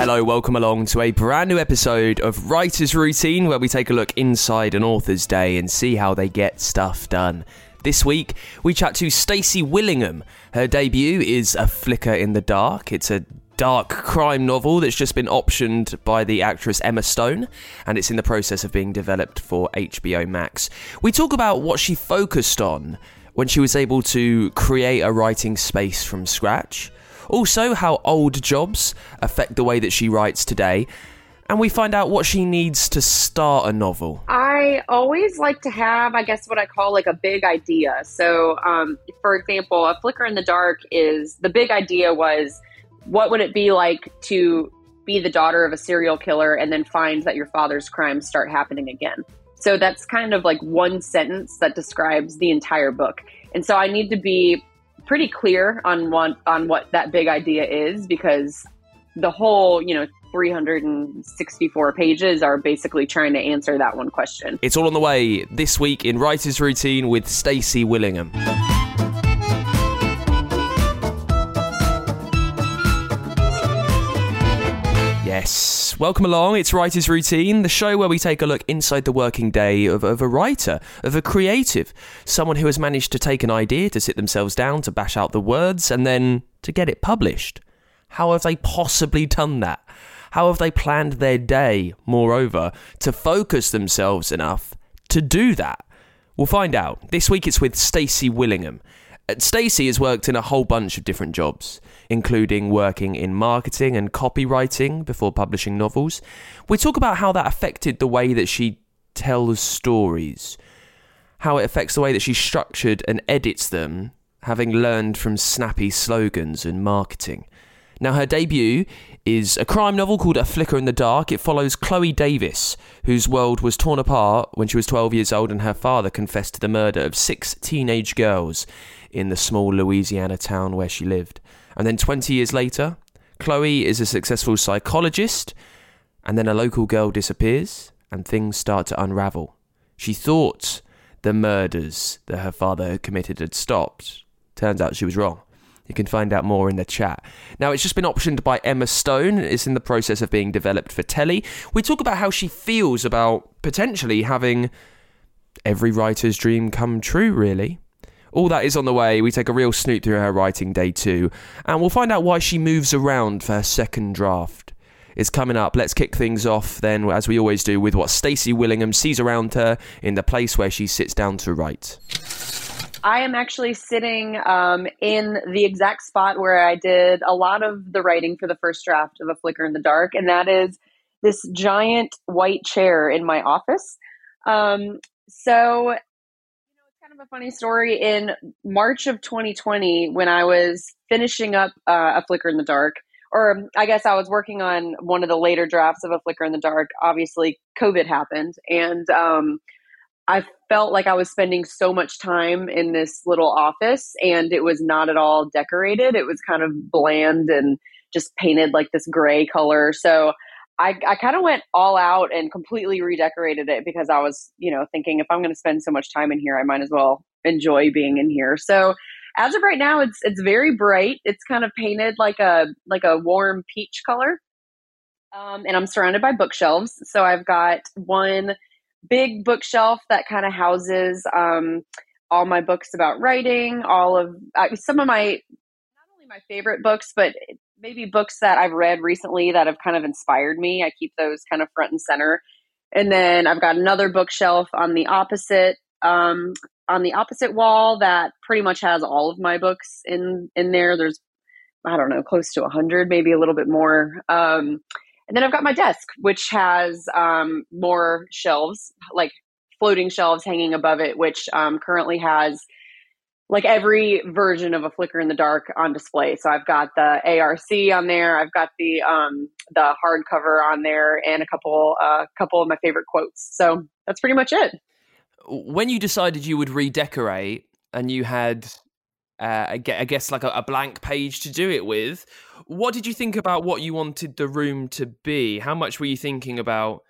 Hello, welcome along to a brand new episode of Writer's Routine, where we take a look inside an author's day and see how they get stuff done. This week, we chat to Stacy Willingham. Her debut is A Flicker in the Dark. It's a dark crime novel that's just been optioned by the actress Emma Stone, and it's in the process of being developed for HBO Max. We talk about what she focused on when she was able to create a writing space from scratch also, how old jobs affect the way that she writes today. And we find out what she needs to start a novel. I always like to have, I guess, what I call like a big idea. So, um, for example, A Flicker in the Dark is the big idea was what would it be like to be the daughter of a serial killer and then find that your father's crimes start happening again? So that's kind of like one sentence that describes the entire book. And so I need to be pretty clear on what on what that big idea is because the whole, you know, 364 pages are basically trying to answer that one question. It's all on the way this week in Writer's Routine with Stacy Willingham. Yes, welcome along. It's Writer's Routine, the show where we take a look inside the working day of, of, a writer, of a creative, someone who has managed to take an idea, to sit themselves down, to bash out the words, and then to get it published. How have they possibly done that? How have they planned their day, moreover, to focus themselves enough to do that? We'll find out. This week it's with Stacy Willingham. Uh, Stacy has worked in a whole bunch of different jobs including working in marketing and copywriting before publishing novels. We talk about how that affected the way that she tells stories, how it affects the way that she structured and edits them, having learned from snappy slogans and marketing. Now, her debut is a crime novel called A Flicker in the Dark. It follows Chloe Davis, whose world was torn apart when she was 12 years old and her father confessed to the murder of six teenage girls in the small Louisiana town where she lived. And then 20 years later, Chloe is a successful psychologist, and then a local girl disappears, and things start to unravel. She thought the murders that her father had committed had stopped. Turns out she was wrong. You can find out more in the chat. Now, it's just been optioned by Emma Stone. It's in the process of being developed for telly. We talk about how she feels about potentially having every writer's dream come true, really. All that is on the way. We take a real snoop through her writing day two, and we'll find out why she moves around for her second draft. It's coming up. Let's kick things off then, as we always do, with what Stacy Willingham sees around her in the place where she sits down to write. I am actually sitting um, in the exact spot where I did a lot of the writing for the first draft of A Flicker in the Dark, and that is this giant white chair in my office. Um, so of a funny story. In March of 2020, when I was finishing up uh, A Flicker in the Dark, or I guess I was working on one of the later drafts of A Flicker in the Dark, obviously COVID happened. And um, I felt like I was spending so much time in this little office and it was not at all decorated. It was kind of bland and just painted like this gray color. So I, I kind of went all out and completely redecorated it because I was, you know, thinking if I'm going to spend so much time in here, I might as well enjoy being in here. So as of right now, it's it's very bright. It's kind of painted like a like a warm peach color, um, and I'm surrounded by bookshelves. So I've got one big bookshelf that kind of houses um, all my books about writing, all of uh, some of my not only my favorite books, but maybe books that I've read recently that have kind of inspired me. I keep those kind of front and center. And then I've got another bookshelf on the opposite um, on the opposite wall that pretty much has all of my books in in there. There's I don't know, close to a hundred, maybe a little bit more. Um, and then I've got my desk, which has um, more shelves, like floating shelves hanging above it, which um, currently has like every version of a flicker in the dark on display. So I've got the ARC on there, I've got the um, the hardcover on there, and a couple a uh, couple of my favorite quotes. So that's pretty much it. When you decided you would redecorate, and you had, uh, I guess, like a, a blank page to do it with, what did you think about what you wanted the room to be? How much were you thinking about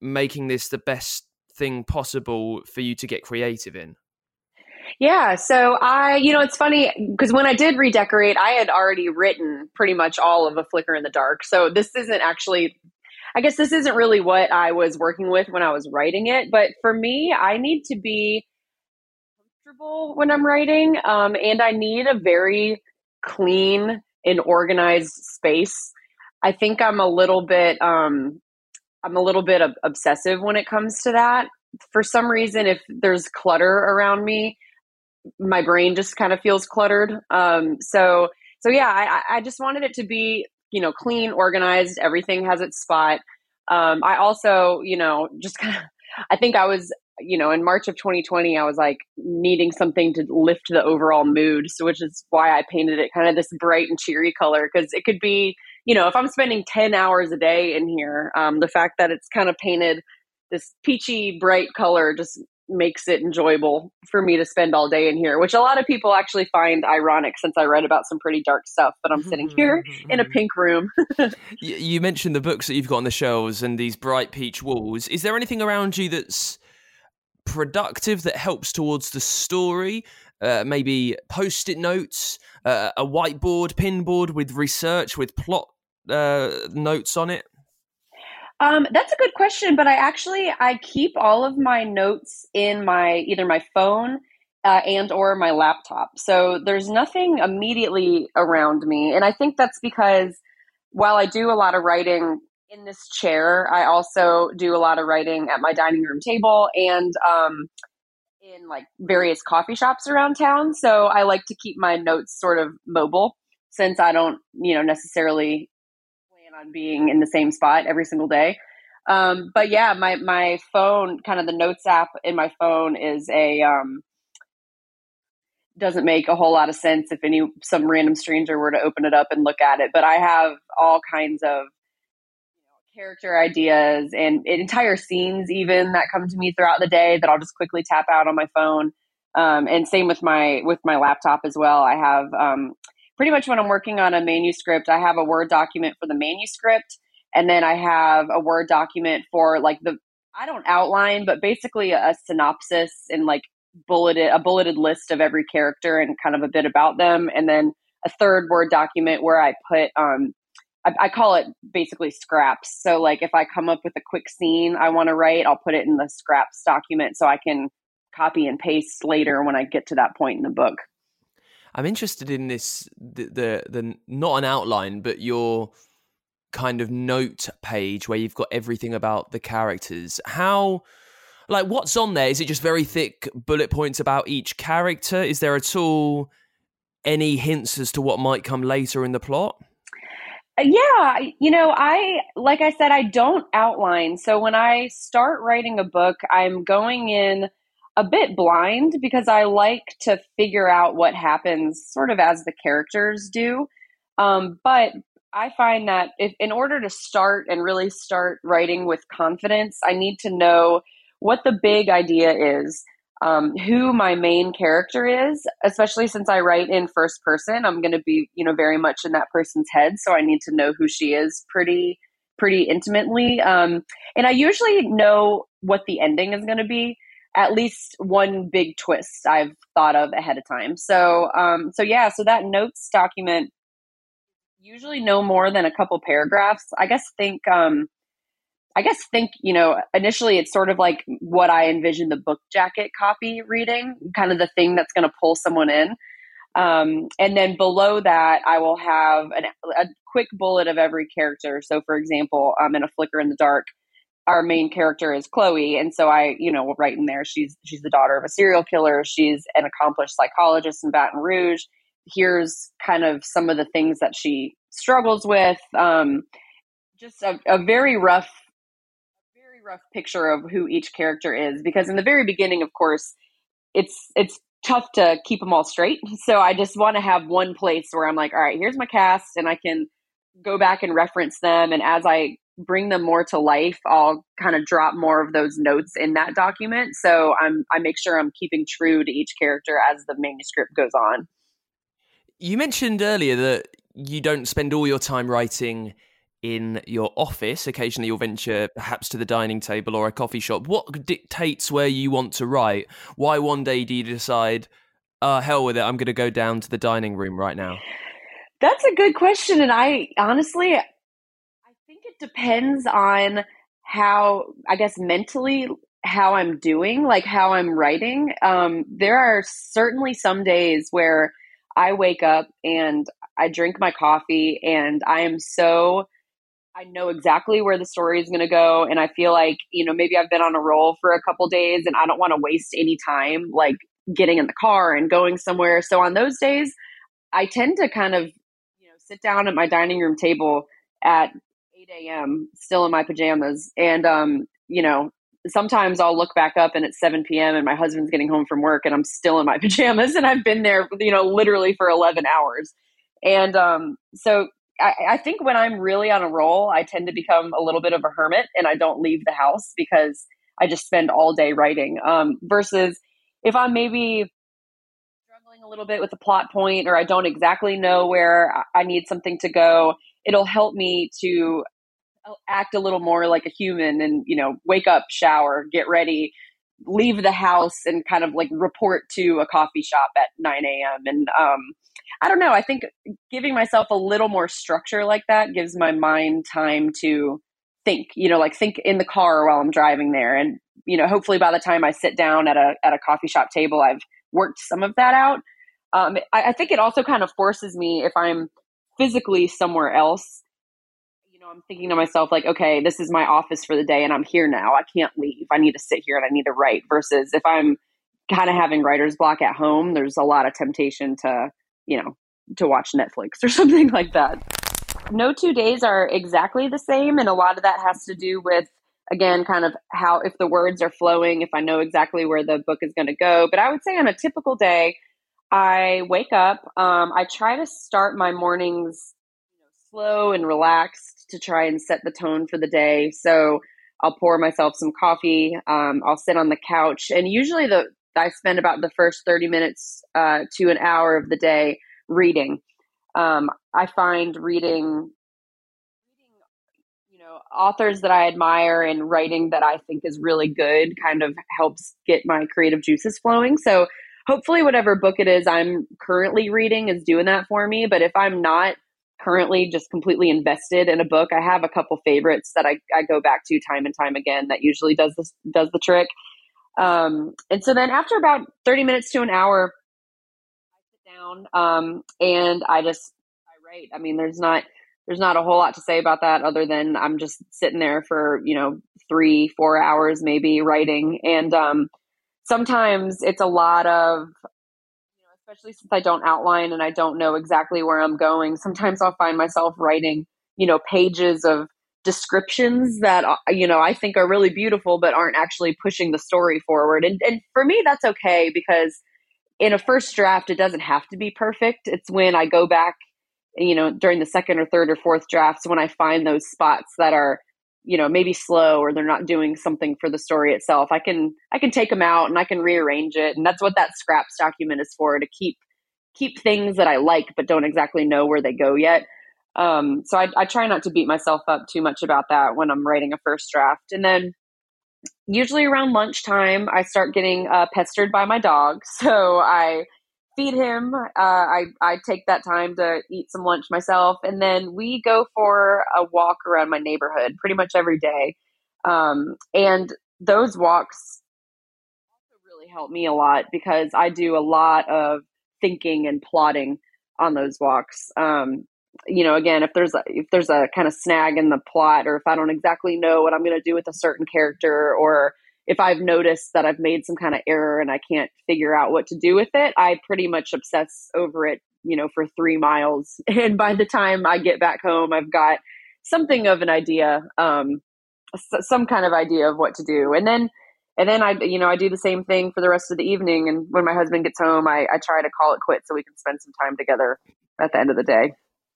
making this the best thing possible for you to get creative in? Yeah, so I, you know, it's funny because when I did redecorate, I had already written pretty much all of A Flicker in the Dark. So this isn't actually, I guess this isn't really what I was working with when I was writing it. But for me, I need to be comfortable when I'm writing, um, and I need a very clean and organized space. I think I'm a little bit, um, I'm a little bit obsessive when it comes to that. For some reason, if there's clutter around me, my brain just kind of feels cluttered. Um, so so yeah, I, I just wanted it to be you know clean, organized. Everything has its spot. Um, I also you know just kind of I think I was you know in March of 2020 I was like needing something to lift the overall mood, so which is why I painted it kind of this bright and cheery color because it could be you know if I'm spending 10 hours a day in here, um, the fact that it's kind of painted this peachy bright color just makes it enjoyable for me to spend all day in here, which a lot of people actually find ironic since I read about some pretty dark stuff, but I'm sitting here in a pink room. you mentioned the books that you've got on the shelves and these bright peach walls. Is there anything around you that's productive that helps towards the story? Uh, maybe post it notes, uh, a whiteboard, pinboard with research, with plot uh, notes on it? Um, that's a good question, but I actually I keep all of my notes in my either my phone uh, and or my laptop. So there's nothing immediately around me, and I think that's because while I do a lot of writing in this chair, I also do a lot of writing at my dining room table and um, in like various coffee shops around town. So I like to keep my notes sort of mobile since I don't, you know, necessarily on being in the same spot every single day. Um, but yeah, my my phone, kind of the notes app in my phone is a um, doesn't make a whole lot of sense if any some random stranger were to open it up and look at it. But I have all kinds of character ideas and entire scenes even that come to me throughout the day that I'll just quickly tap out on my phone. Um, and same with my with my laptop as well. I have um, pretty much when I'm working on a manuscript, I have a Word document for the manuscript, and then I have a Word document for like the I don't outline, but basically a, synopsis and like bulleted a bulleted list of every character and kind of a bit about them, and then a third Word document where I put um I, I call it basically scraps. So like if I come up with a quick scene I want to write, I'll put it in the scraps document so I can copy and paste later when I get to that point in the book. I'm interested in this the, the the not an outline, but your kind of note page where you've got everything about the characters. How like what's on there? Is it just very thick bullet points about each character? Is there at all any hints as to what might come later in the plot? Uh, yeah, you know, I like I said I don't outline. So when I start writing a book, I'm going in a bit blind because I like to figure out what happens sort of as the characters do. Um, but I find that if in order to start and really start writing with confidence, I need to know what the big idea is, um, who my main character is, especially since I write in first person. I'm going to be, you know, very much in that person's head, so I need to know who she is pretty pretty intimately. Um, and I usually know what the ending is going to be at least one big twist I've thought of ahead of time. So, um, so yeah, so that notes document usually no more than a couple paragraphs. I guess think um, I guess think, you know, initially it's sort of like what I envision the book jacket copy reading, kind of the thing that's going to pull someone in. Um, and then below that, I will have an, a quick bullet of every character. So, for example, um, in a flicker in the dark, our main character is Chloe, and so I, you know, write in there. She's she's the daughter of a serial killer. She's an accomplished psychologist in Baton Rouge. Here's kind of some of the things that she struggles with. Um, just a, a very rough, very rough picture of who each character is. Because in the very beginning, of course, it's it's tough to keep them all straight. So I just want to have one place where I'm like, all right, here's my cast, and I can go back and reference them. And as I bring them more to life, I'll kind of drop more of those notes in that document. So I'm I make sure I'm keeping true to each character as the manuscript goes on. You mentioned earlier that you don't spend all your time writing in your office. Occasionally, you'll venture perhaps to the dining table or a coffee shop. What dictates where you want to write? Why one day do you decide, uh, hell with it, I'm going to go down to the dining room right now? That's a good question. And I honestly, I think it depends on how, I guess, mentally how I'm doing, like how I'm writing. Um, there are certainly some days where I wake up and I drink my coffee and I am so I know exactly where the story is going to go. And I feel like, you know, maybe I've been on a roll for a couple days and I don't want to waste any time like getting in the car and going somewhere. So on those days, I tend to kind of, you know, sit down at my dining room table at 8 a.m., still in my pajamas. And, um, you know, sometimes I'll look back up and it's 7 p.m. and my husband's getting home from work and I'm still in my pajamas and I've been there, you know, literally for 11 hours. And um, so I, I, think when I'm really on a roll, I tend to become a little bit of a hermit and I don't leave the house because I just spend all day writing. Um, versus if I'm maybe struggling a little bit with a plot point or I don't exactly know where I need something to go, it'll help me to act a little more like a human and, you know, wake up, shower, get ready, leave the house and kind of like report to a coffee shop at 9 a.m. And, um, I don't know. I think giving myself a little more structure like that gives my mind time to think, you know, like think in the car while I'm driving there. And, you know, hopefully by the time I sit down at a, at a coffee shop table, I've worked some of that out. Um, I, I think it also kind of forces me if I'm physically somewhere else, I'm thinking to myself, like, okay, this is my office for the day and I'm here now. I can't leave. I need to sit here and I need to write versus if I'm kind of having writer's block at home, there's a lot of temptation to, you know, to watch Netflix or something like that. No two days are exactly the same, and a lot of that has to do with again kind of how if the words are flowing, if I know exactly where the book is going to go. But I would say on a typical day, I wake up. Um, I try to start my mornings slow and relaxed to try and set the tone for the day. So I'll pour myself some coffee. Um, I'll sit on the couch, and usually the I spend about the first 30 minutes uh, to an hour of the day reading. Um, I find reading, reading, you know, authors that I admire and writing that I think is really good kind of helps get my creative juices flowing. So hopefully, whatever book it is I'm currently reading is doing that for me. But if I'm not currently just completely invested in a book, I have a couple favorites that I, I go back to time and time again that usually does this does the trick. Um, and so then after about 30 minutes to an hour, I sit down um, and I just I write. I mean, there's not there's not a whole lot to say about that other than I'm just sitting there for you know three four hours maybe writing, and um, sometimes it's a lot of especially since I don't outline and I don't know exactly where I'm going. Sometimes I'll find myself writing you know pages of descriptions that uh, you know I think are really beautiful but aren't actually pushing the story forward. And and for me that's okay because in a first draft it doesn't have to be perfect. It's when I go back you know during the second or third or fourth drafts when I find those spots that are you know maybe slow or they're not doing something for the story itself. I can I can take them out and I can rearrange it and that's what that scraps document is for to keep keep things that I like but don't exactly know where they go yet. Um, so I, I try not to beat myself up too much about that when I'm writing a first draft. And then usually around lunchtime, I start getting uh, pestered by my dog. So I feed him. Uh, I, I take that time to eat some lunch myself. And then we go for a walk around my neighborhood pretty much every day. Um, and those walks also really help me a lot because I do a lot of thinking and plotting on those walks. Um, you know, again, if there's a, if there's a kind of snag in the plot, or if I don't exactly know what I'm going to do with a certain character, or if I've noticed that I've made some kind of error and I can't figure out what to do with it, I pretty much obsess over it, you know, for three miles. And by the time I get back home, I've got something of an idea, um, some kind of idea of what to do. And then, and then I, you know, I do the same thing for the rest of the evening. And when my husband gets home, I, I try to call it quits so we can spend some time together at the end of the day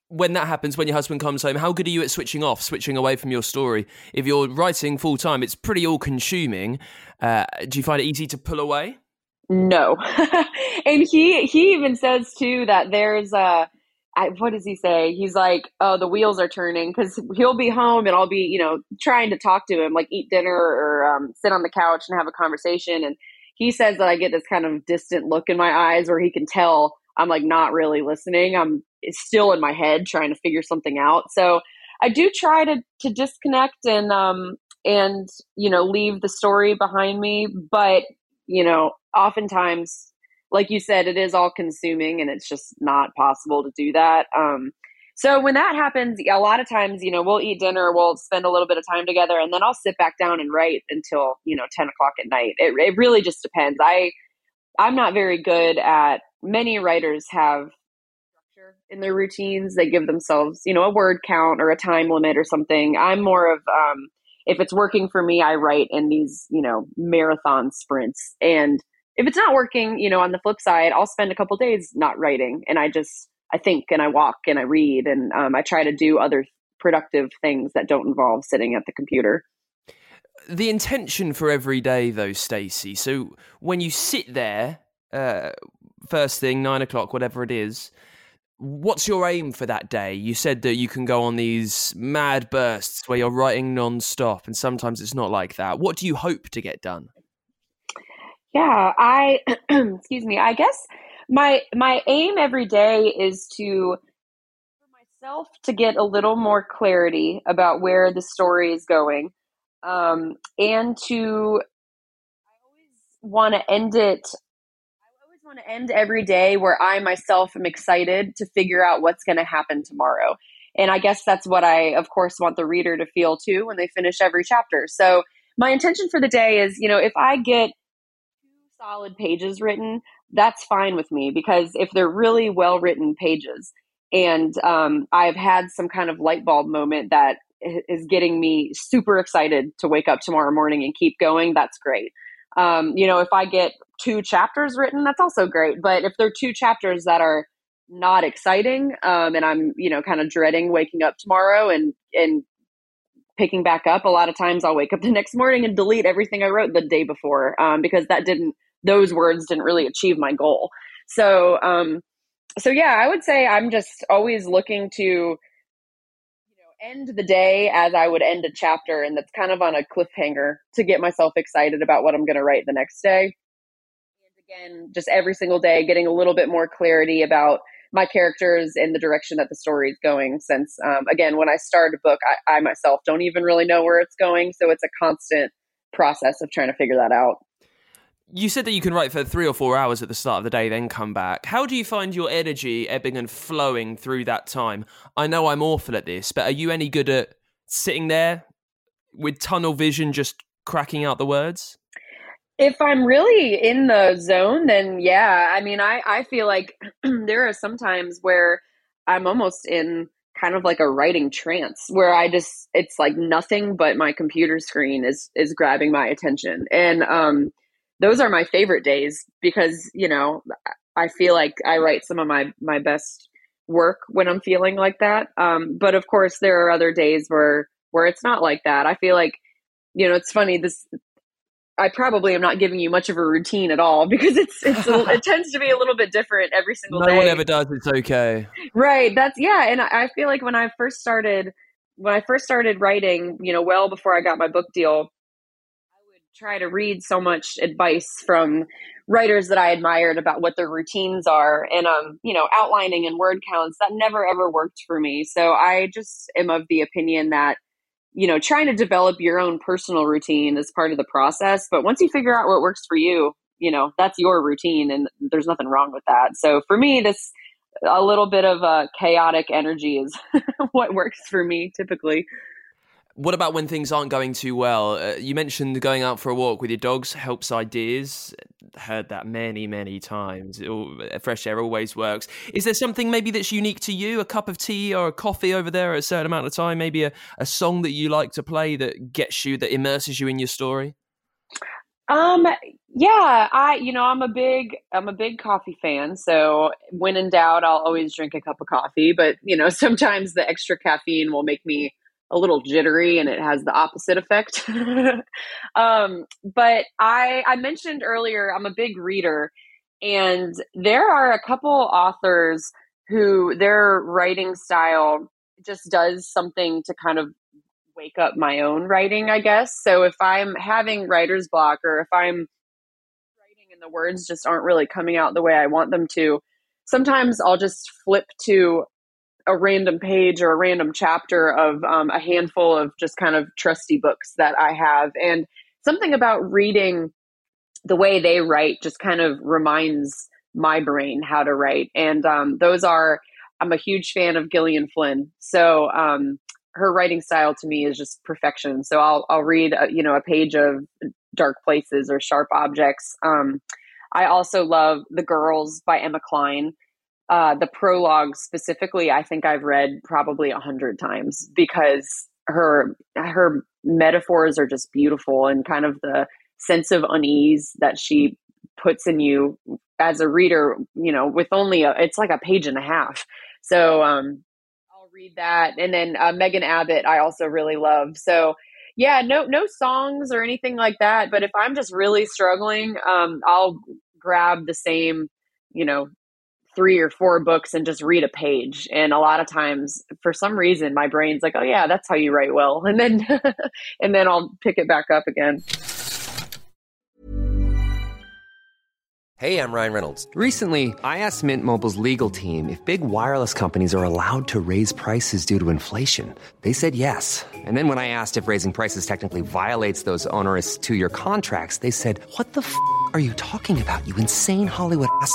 when that happens, when your husband comes home, how good are you at switching off, switching away from your story? If you're writing full time, it's pretty all consuming. Uh, do you find it easy to pull away? No, and he he even says too that there's a. What does he say? He's like, oh, the wheels are turning because he'll be home and I'll be, you know, trying to talk to him, like eat dinner or um, sit on the couch and have a conversation. And he says that I get this kind of distant look in my eyes where he can tell I'm like not really listening. I'm still in my head trying to figure something out. So I do try to to disconnect and um and you know leave the story behind me, but you know oftentimes like you said it is all consuming and it's just not possible to do that. Um so when that happens, a lot of times, you know, we'll eat dinner, we'll spend a little bit of time together, and then I'll sit back down and write until you know ten o'clock at night. It, it really just depends. I I'm not very good at many writers have in their routines. They give themselves, you know, a word count or a time limit or something. I'm more of um, if it's working for me, I write in these, you know, marathon sprints. And if it's not working, you know, on the flip side, I'll spend a couple days not writing, and I just I think and I walk and I read and um, I try to do other productive things that don't involve sitting at the computer the intention for every day though stacy so when you sit there uh, first thing, nine o'clock, whatever it is. What's your aim for that day? You said that you can go on these mad bursts where you're writing non-stop, and sometimes it's not like that. What do you hope to get done? Yeah, I excuse me. I guess my my aim every day is to myself to get a little more clarity about where the story is going, um, and to I always want to end it want to end every day where I myself am excited to figure out what's going to happen tomorrow. And I guess that's what I, of course, want the reader to feel too when they finish every chapter. So my intention for the day is, you know, if I get two solid pages written, that's fine with me because if they're really well written pages and um, I've had some kind of light bulb moment that is getting me super excited to wake up tomorrow morning and keep going, that's great. Um, you know, if I get two chapters written, that's also great. But if they're two chapters that are not exciting, um, and I'm, you know, kind of dreading waking up tomorrow and and picking back up, a lot of times I'll wake up the next morning and delete everything I wrote the day before um, because that didn't those words didn't really achieve my goal. So um, so yeah, I would say I'm just always looking to end the day as I would end a chapter, and that's kind of on a cliffhanger to get myself excited about what I'm going to write the next day. And again, just every single day, getting a little bit more clarity about my characters and the direction that the story is going. Since, um, again, when I start a book, I, I myself don't even really know where it's going. So it's a constant process of trying to figure that out you said that you can write for three or four hours at the start of the day, then come back. How do you find your energy ebbing and flowing through that time? I know I'm awful at this, but are you any good at sitting there with tunnel vision, just cracking out the words? If I'm really in the zone, then yeah. I mean, I, I feel like there are some times where I'm almost in kind of like a writing trance where I just it's like nothing but my computer screen is is grabbing my attention. And um those are my favorite days because you know I feel like I write some of my my best work when I'm feeling like that. Um, but of course, there are other days where where it's not like that. I feel like you know it's funny this. I probably am not giving you much of a routine at all because it's it's a, it tends to be a little bit different every single no day. No one ever does. It's okay. Right. That's yeah. And I feel like when I first started when I first started writing, you know, well before I got my book deal, try to read so much advice from writers that I admired about what their routines are and um you know outlining and word counts that never ever worked for me so I just am of the opinion that you know, trying to develop your own personal routine is part of the process. But once you figure out what works for you, you know, that's your routine and there's nothing wrong with that. So for me, this a little bit of a chaotic energy is what works for me typically. What about when things aren't going too well? Uh, you mentioned going out for a walk with your dogs helps ideas. Heard that many, many times. All, fresh air always works. Is there something maybe that's unique to you? A cup of tea or a coffee over there at a certain amount of time? Maybe a, a song that you like to play that gets you, that immerses you in your story? Um, yeah, I, you know, I'm a big, I'm a big coffee fan. So when in doubt, I'll always drink a cup of coffee. But, you know, sometimes the extra caffeine will make me a little jittery and it has the opposite effect. um, but I, I mentioned earlier, I'm a big reader, and there are a couple authors who their writing style just does something to kind of wake up my own writing, I guess. So if I'm having writer's block or if I'm writing and the words just aren't really coming out the way I want them to, sometimes I'll just flip to a random page or a random chapter of um, a handful of just kind of trusty books that I have. And something about reading the way they write just kind of reminds my brain how to write. And um, those are, I'm a huge fan of Gillian Flynn. So um, her writing style to me is just perfection. So I'll, I'll read, a, you know, a page of dark places or sharp objects. Um, I also love The Girls by Emma Cline uh, the prologue specifically, I think I've read probably a hundred times because her her metaphors are just beautiful and kind of the sense of unease that she puts in you as a reader. You know, with only a it's like a page and a half. So um, I'll read that, and then uh, Megan Abbott I also really love. So yeah, no no songs or anything like that. But if I'm just really struggling, um, I'll grab the same you know three or four books and just read a page. And a lot of times, for some reason, my brain's like, "Oh yeah, that's how you write well," and then and then I'll pick it back up again. Hey, I'm Ryan Reynolds. Recently, I asked Mint Mobile's legal team if big wireless companies are allowed to raise prices due to inflation. They said yes. And then when I asked if raising prices technically violates those onerous two-year contracts, they said, "What the f*** are you talking about? You insane Hollywood ass."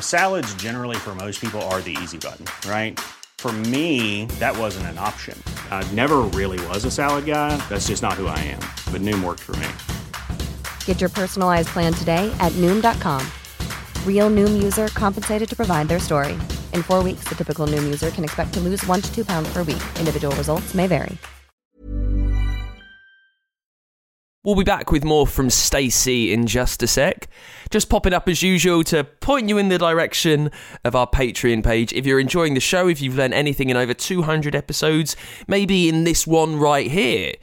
Salads, generally, for most people, are the easy button, right? For me, that wasn't an option. I never really was a salad guy. That's just not who I am. But Noom worked for me. Get your personalized plan today at Noom.com. Real Noom user compensated to provide their story. In four weeks, the typical Noom user can expect to lose one to two pounds per week. Individual results may vary. We'll be back with more from Stacy in just a sec. Just popping up as usual to point you in the direction of our Patreon page. If you're enjoying the show, if you've learned anything in over 200 episodes, maybe in this one right here,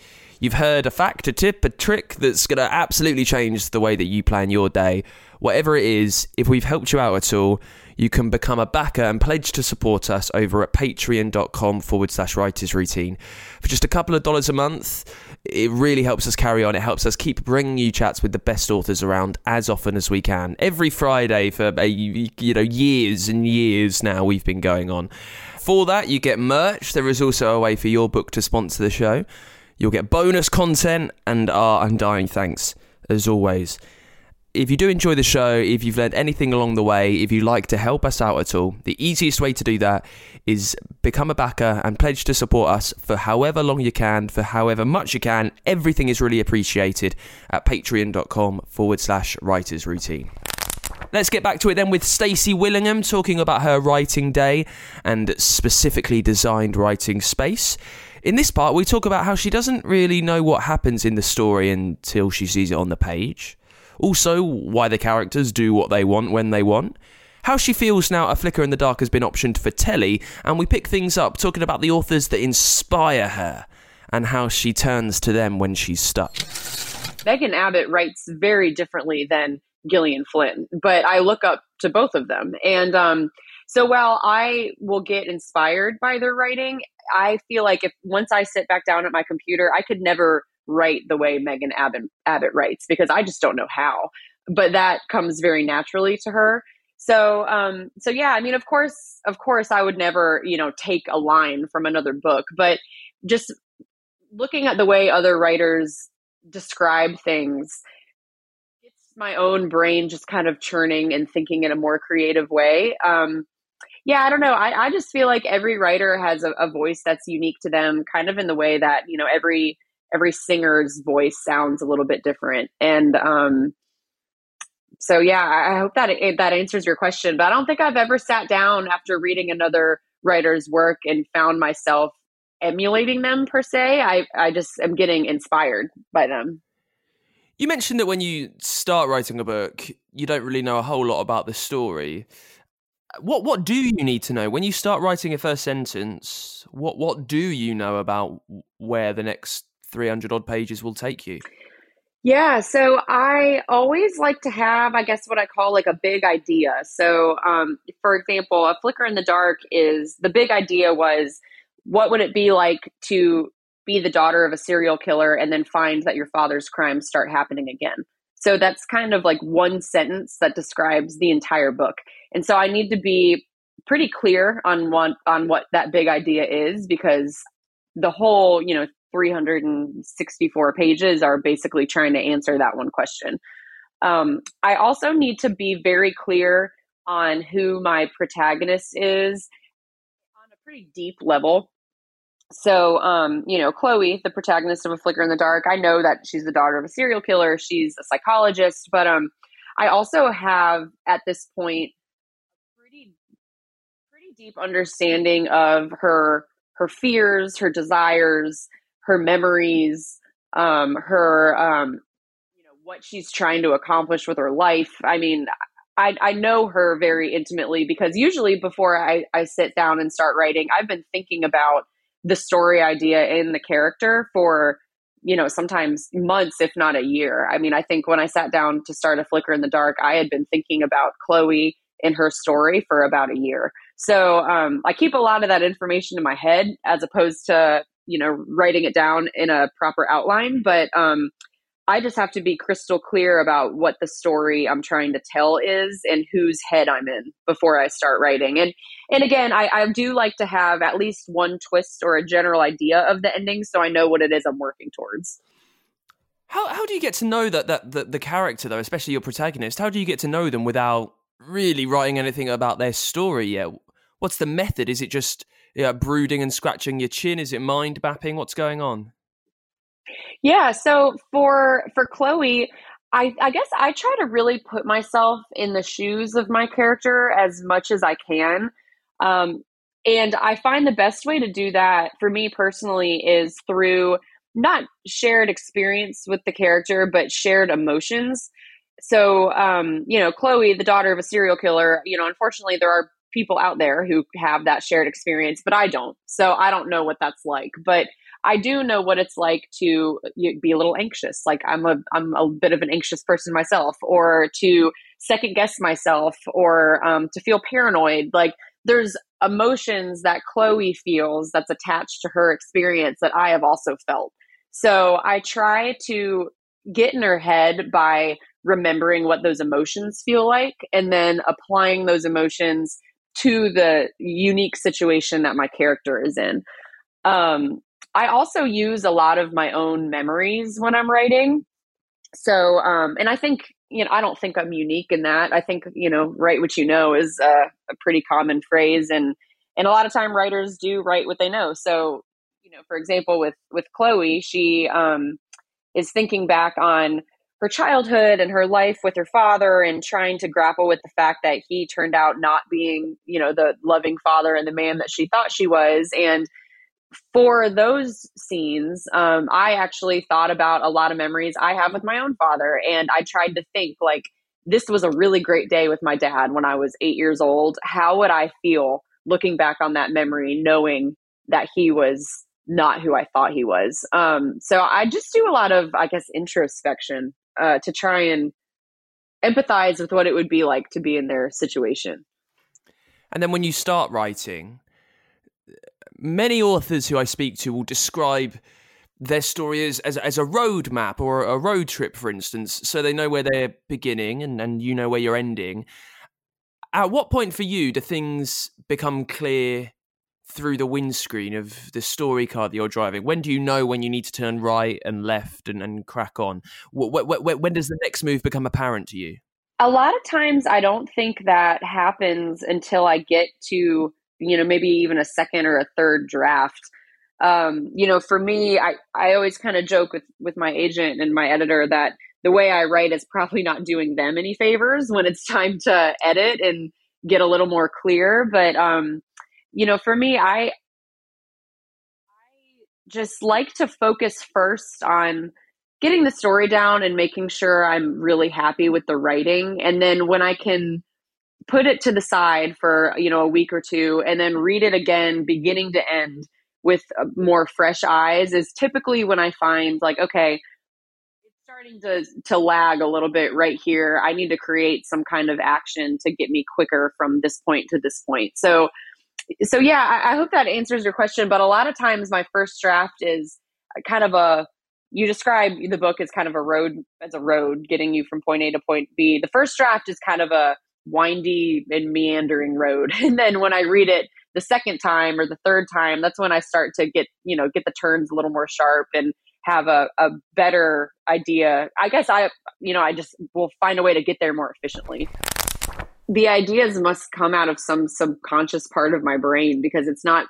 you've heard a fact, a tip, a trick that's going to absolutely change the way that you plan your day. Whatever it is, if we've helped you out at all, you can become a backer and pledge to support us over at patreon.com forward slash writers routine. For just a couple of dollars a month, it really helps us carry on. It helps us keep bringing you chats with the best authors around as often as we can. Every Friday for a, you know years and years now we've been going on. For that, you get merch. There is also a way for your book to sponsor the show. You'll get bonus content and our undying thanks as always if you do enjoy the show, if you've learned anything along the way, if you'd like to help us out at all, the easiest way to do that is become a backer and pledge to support us for however long you can, for however much you can. Everything is really appreciated at patreon.com forward slash writers routine. Let's get back to it then with Stacy Willingham talking about her writing day and specifically designed writing space. In this part, we talk about how she doesn't really know what happens in the story until she sees it on the page. Also, why the characters do what they want when they want. How she feels now A Flicker in the Dark has been optioned for telly, and we pick things up talking about the authors that inspire her and how she turns to them when she's stuck. Megan Abbott writes very differently than Gillian Flynn, but I look up to both of them. And um, so while I will get inspired by their writing, I feel like if once I sit back down at my computer, I could never write the way Megan Abbott, Abbott writes because I just don't know how. But that comes very naturally to her. So, um, so yeah, I mean, of course, of course, I would never, you know, take a line from another book, but just looking at the way other writers describe things, it's my own brain just kind of churning and thinking in a more creative way. Um, yeah, I don't know. I, I just feel like every writer has a, a voice that's unique to them, kind of in the way that you know every every singer's voice sounds a little bit different. And um, so, yeah, I hope that it, that answers your question. But I don't think I've ever sat down after reading another writer's work and found myself emulating them per se. I I just am getting inspired by them. You mentioned that when you start writing a book, you don't really know a whole lot about the story. What what do you need to know when you start writing a first sentence? What what do you know about where the next 300 odd pages will take you? Yeah, so I always like to have, I guess, what I call like a big idea. So, um, for example, A Flicker in the Dark is the big idea was what would it be like to be the daughter of a serial killer and then find that your father's crimes start happening again? So, that's kind of like one sentence that describes the entire book. And so, I need to be pretty clear on what on what that big idea is because the whole you know 364 pages are basically trying to answer that one question. Um, I also need to be very clear on who my protagonist is on a pretty deep level. So, um, you know, Chloe, the protagonist of A Flicker in the Dark, I know that she's the daughter of a serial killer. She's a psychologist, but um, I also have at this point pretty pretty deep understanding of her her fears, her desires, her memories, um, her, um, you know, what she's trying to accomplish with her life. I mean, I, I know her very intimately because usually before I, I sit down and start writing, I've been thinking about the story idea in the character for you know sometimes months if not a year i mean i think when i sat down to start a flicker in the dark i had been thinking about chloe and her story for about a year so um, i keep a lot of that information in my head as opposed to you know writing it down in a proper outline but um i just have to be crystal clear about what the story i'm trying to tell is and whose head i'm in before i start writing. And and again i, I do like to have at least one twist or a general idea of the ending so i know what it is i'm working towards. How, how do you get to know that, that, that the character though especially your protagonist how do you get to know them without really writing anything about their story yet? What's the method? Is it just yeah, brooding and scratching your chin? Is it mind mapping? What's going on? Yeah, so for for Chloe, I, I guess I try to really put myself in the shoes of my character as much as I can. Um, and I find the best way to do that for me personally is through not shared experience with the character, but shared emotions. So, um, you know, Chloe, the daughter of a serial killer, you know, unfortunately, there are people out there who have that shared experience, but I don't. So I don't know what that's like. But I do know what it's like to be a little anxious. Like I'm a I'm a bit of an anxious person myself, or to second guess myself, or um, to feel paranoid. Like there's emotions that Chloe feels that's attached to her experience that I have also felt. So I try to get in her head by remembering what those emotions feel like and then applying those emotions to the unique situation that my character is in. Um, I also use a lot of my own memories when I'm writing. So, um, and I think, you know, I don't think I'm unique in that. I think, you know, write what you know is a, a pretty common phrase. And, and a lot of time writers do write what they know. So, you know, for example, with, with Chloe, she, um, is thinking back on her childhood and her life with her father and trying to grapple with the fact that he turned out not being, you know, the loving father and the man that she thought she was. And for those scenes, um, I actually thought about a lot of memories I have with my own father. And I tried to think, like, this was a really great day with my dad when I was eight years old. How would I feel looking back on that memory, knowing that he was not who I thought he was? Um, so I just do a lot of, I guess, introspection uh, to try and empathize with what it would be like to be in their situation. And then when you start writing, many authors who I speak to will describe their story as, as, as a road map or a road trip, for instance, so they know where they're beginning and, and you know where you're ending. At what point for you do things become clear through the windscreen of the story car that you're driving? When do you know when you need to turn right and left and, and crack on? When, when, when does the next move become apparent to you? A lot of times, I don't think that happens until I get to, you know, maybe even a second or a third draft. Um, you know, for me, I, I always kind of joke with, with my agent and my editor that the way I write is probably not doing them any favors when it's time to edit and get a little more clear. But, um, you know, for me, I I just like to focus first on getting the story down and making sure I'm really happy with the writing. And then when I can put it to the side for, you know, a week or two and then read it again beginning to end with uh, more fresh eyes is typically when I find like, okay, it's starting to to lag a little bit right here. I need to create some kind of action to get me quicker from this point to this point. So so yeah, I, I hope that answers your question. But a lot of times, my first draft is kind of a you describe the book as kind of a road as a road getting you from point A to point B. The first draft is kind of a windy and meandering road. And then when I read it the second time or the third time, that's when I start to get, you know, get the turns a little more sharp and have a, a better idea. I guess I, you know, I just will find a way to get there more efficiently the ideas must come out of some subconscious part of my brain because it's not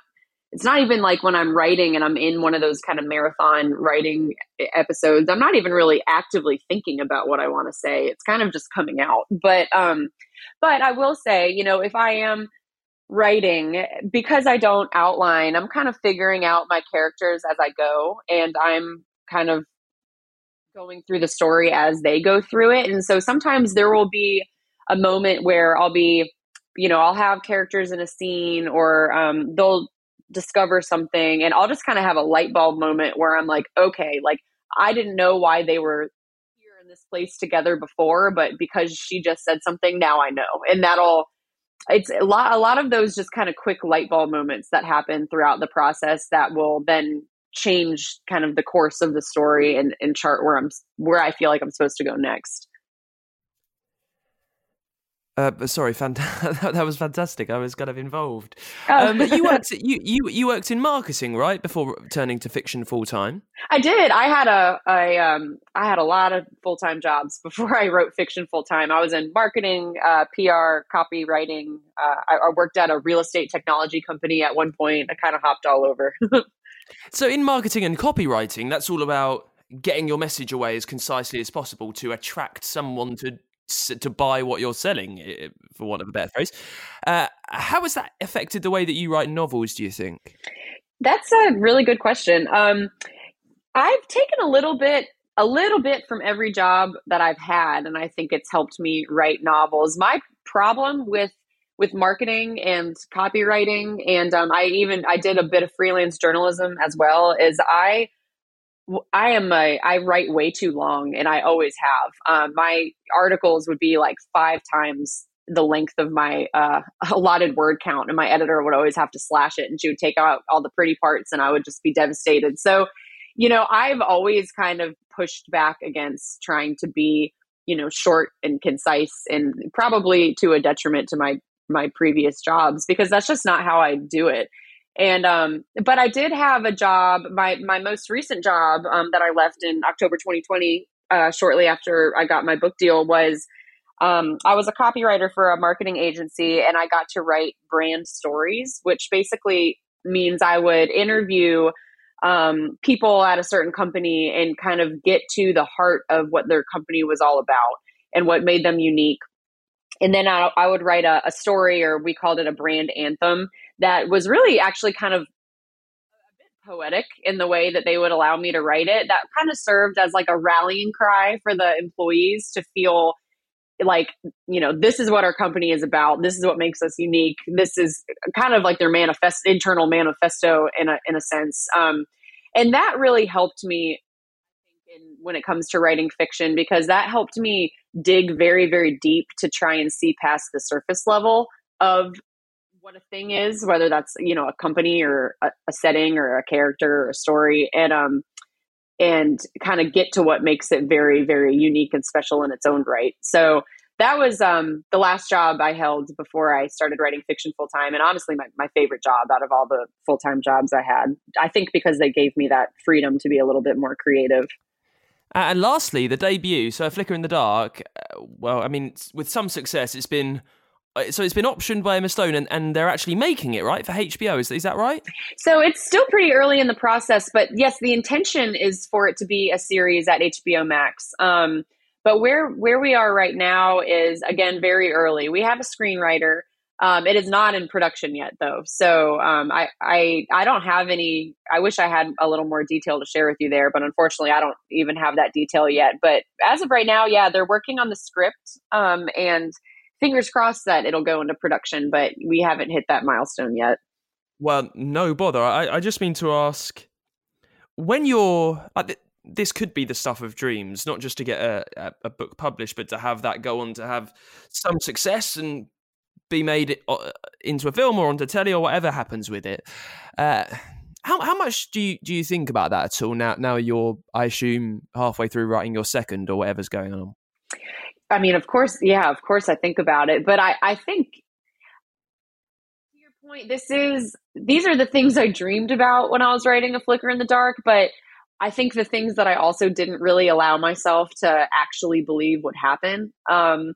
it's not even like when I'm writing and I'm in one of those kind of marathon writing episodes. I'm not even really actively thinking about what I want to say. It's kind of just coming out. But um but I will say, you know, if I am writing because I don't outline, I'm kind of figuring out my characters as I go and I'm kind of going through the story as they go through it. And so sometimes there will be a moment where I'll be, you know, I'll have characters in a scene or um, they'll discover something and I'll just kind of have a light bulb moment where I'm like, okay, like I didn't know why they were here in this place together before, but because she just said something, now I know. And that'll, it's a lot, a lot of those just kind of quick light bulb moments that happen throughout the process that will then change kind of the course of the story and, and chart where I'm, where I feel like I'm supposed to go next. Uh, sorry, fant- that was fantastic. I was kind of involved. Oh. Um, you worked you, you you worked in marketing, right, before turning to fiction full time. I did. I had a I um I had a lot of full time jobs before I wrote fiction full time. I was in marketing, uh, PR, copywriting. Uh, I, I worked at a real estate technology company at one point. I kind of hopped all over. so, in marketing and copywriting, that's all about getting your message away as concisely as possible to attract someone to to buy what you're selling, for want of a better phrase. Uh, how has that affected the way that you write novels? Do you think? That's a really good question. Um, I've taken a little bit, a little bit from every job that I've had, and I think it's helped me write novels. My problem with with marketing and copywriting, and um, I even I did a bit of freelance journalism as well. Is I I am a I write way too long, and I always have. Um, my articles would be like five times the length of my uh, allotted word count, and my editor would always have to slash it, and she would take out all the pretty parts, and I would just be devastated. So, you know, I've always kind of pushed back against trying to be, you know, short and concise, and probably to a detriment to my my previous jobs because that's just not how I do it and um but i did have a job my my most recent job um that i left in october 2020 uh shortly after i got my book deal was um i was a copywriter for a marketing agency and i got to write brand stories which basically means i would interview um, people at a certain company and kind of get to the heart of what their company was all about and what made them unique. And then I, I would write a, a story, or we called it a brand anthem, that was really actually kind of poetic in the way that they would allow me to write it. That kind of served as like a rallying cry for the employees to feel like, you know, this is what our company is about. This is what makes us unique. This is kind of like their manifest internal manifesto in a in a sense. Um, and that really helped me in, when it comes to writing fiction because that helped me dig very very deep to try and see past the surface level of what a thing is, whether that's you know a company or a, a setting or a character or a story, and um and kind of get to what makes it very very unique and special in its own right. So that was um, the last job I held before I started writing fiction full time, and honestly, my, my favorite job out of all the full time jobs I had. I think because they gave me that freedom to be a little bit more creative. And lastly, the debut. So, Flicker in the Dark. Uh, well, I mean, with some success, it's been uh, so it's been optioned by Emma Stone and, and they're actually making it right for HBO. Is, is that right? So it's still pretty early in the process, but yes, the intention is for it to be a series at HBO Max. Um, but where where we are right now is again very early. We have a screenwriter. Um, it is not in production yet, though. So um, I, I I don't have any. I wish I had a little more detail to share with you there, but unfortunately, I don't even have that detail yet. But as of right now, yeah, they're working on the script, um, and fingers crossed that it'll go into production, but we haven't hit that milestone yet. Well, no bother. I, I just mean to ask when you're. Uh, this could be the stuff of dreams, not just to get a, a, book published, but to have that go on to have some success and be made uh, into a film or onto telly or whatever happens with it. Uh, how how much do you do you think about that at all now? Now you're, I assume, halfway through writing your second or whatever's going on. I mean, of course, yeah, of course I think about it, but I, I think to your point, this is these are the things I dreamed about when I was writing A Flicker in the Dark, but I think the things that I also didn't really allow myself to actually believe would happen. Um,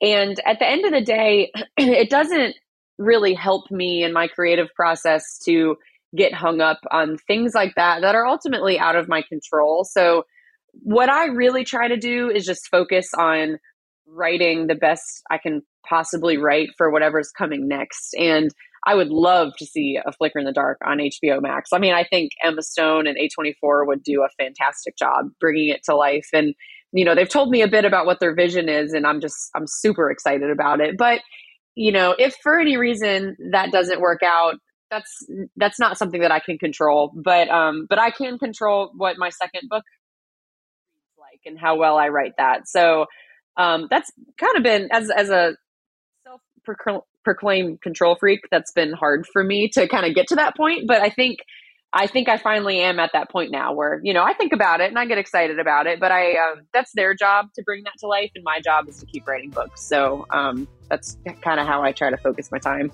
and at the end of the day, it doesn't really help me in my creative process to get hung up on things like that that are ultimately out of my control. So what I really try to do is just focus on writing the best I can possibly write for whatever's coming next. And I would love to see a Flicker in the Dark on HBO Max. I mean, I think Emma Stone and A24 would do a fantastic job bringing it to life. And, you know, they've told me a bit about what their vision is, and I'm just, I'm super excited about it. But, you know, if for any reason that doesn't work out, that's that's not something that I can control. But um, but I can control what my second book and how well I write that. So um, that's kind of been as as a self proclaimed control freak. That's been hard for me to kind of get to that point. But I think I think I finally am at that point now where you know I think about it and I get excited about it. But I um, that's their job to bring that to life, and my job is to keep writing books. So um, that's kind of how I try to focus my time.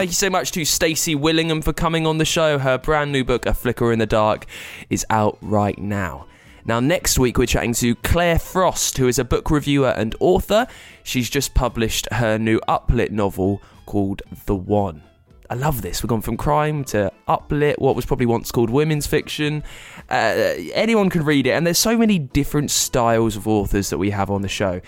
Thank you so much to Stacy Willingham for coming on the show. Her brand new book, A Flicker in the Dark, is out right now. Now, next week, we're chatting to Claire Frost, who is a book reviewer and author. She's just published her new uplit novel called The One. I love this. We've gone from crime to uplit, what was probably once called women's fiction. Uh, anyone can read it, and there's so many different styles of authors that we have on the show.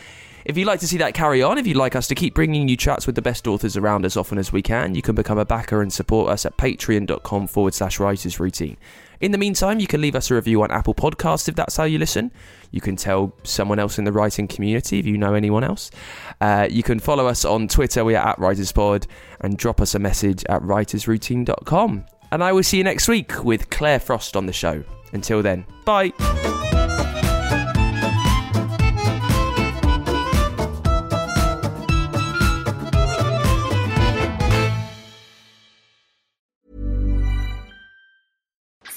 If you'd like to see that carry on, if you'd like us to keep bringing you chats with the best authors around as often as we can, you can become a backer and support us at patreon.com forward slash writers routine. In the meantime, you can leave us a review on Apple Podcasts if that's how you listen. You can tell someone else in the writing community if you know anyone else. Uh, you can follow us on Twitter, we are at WritersPod, and drop us a message at writersroutine.com. And I will see you next week with Claire Frost on the show. Until then, bye.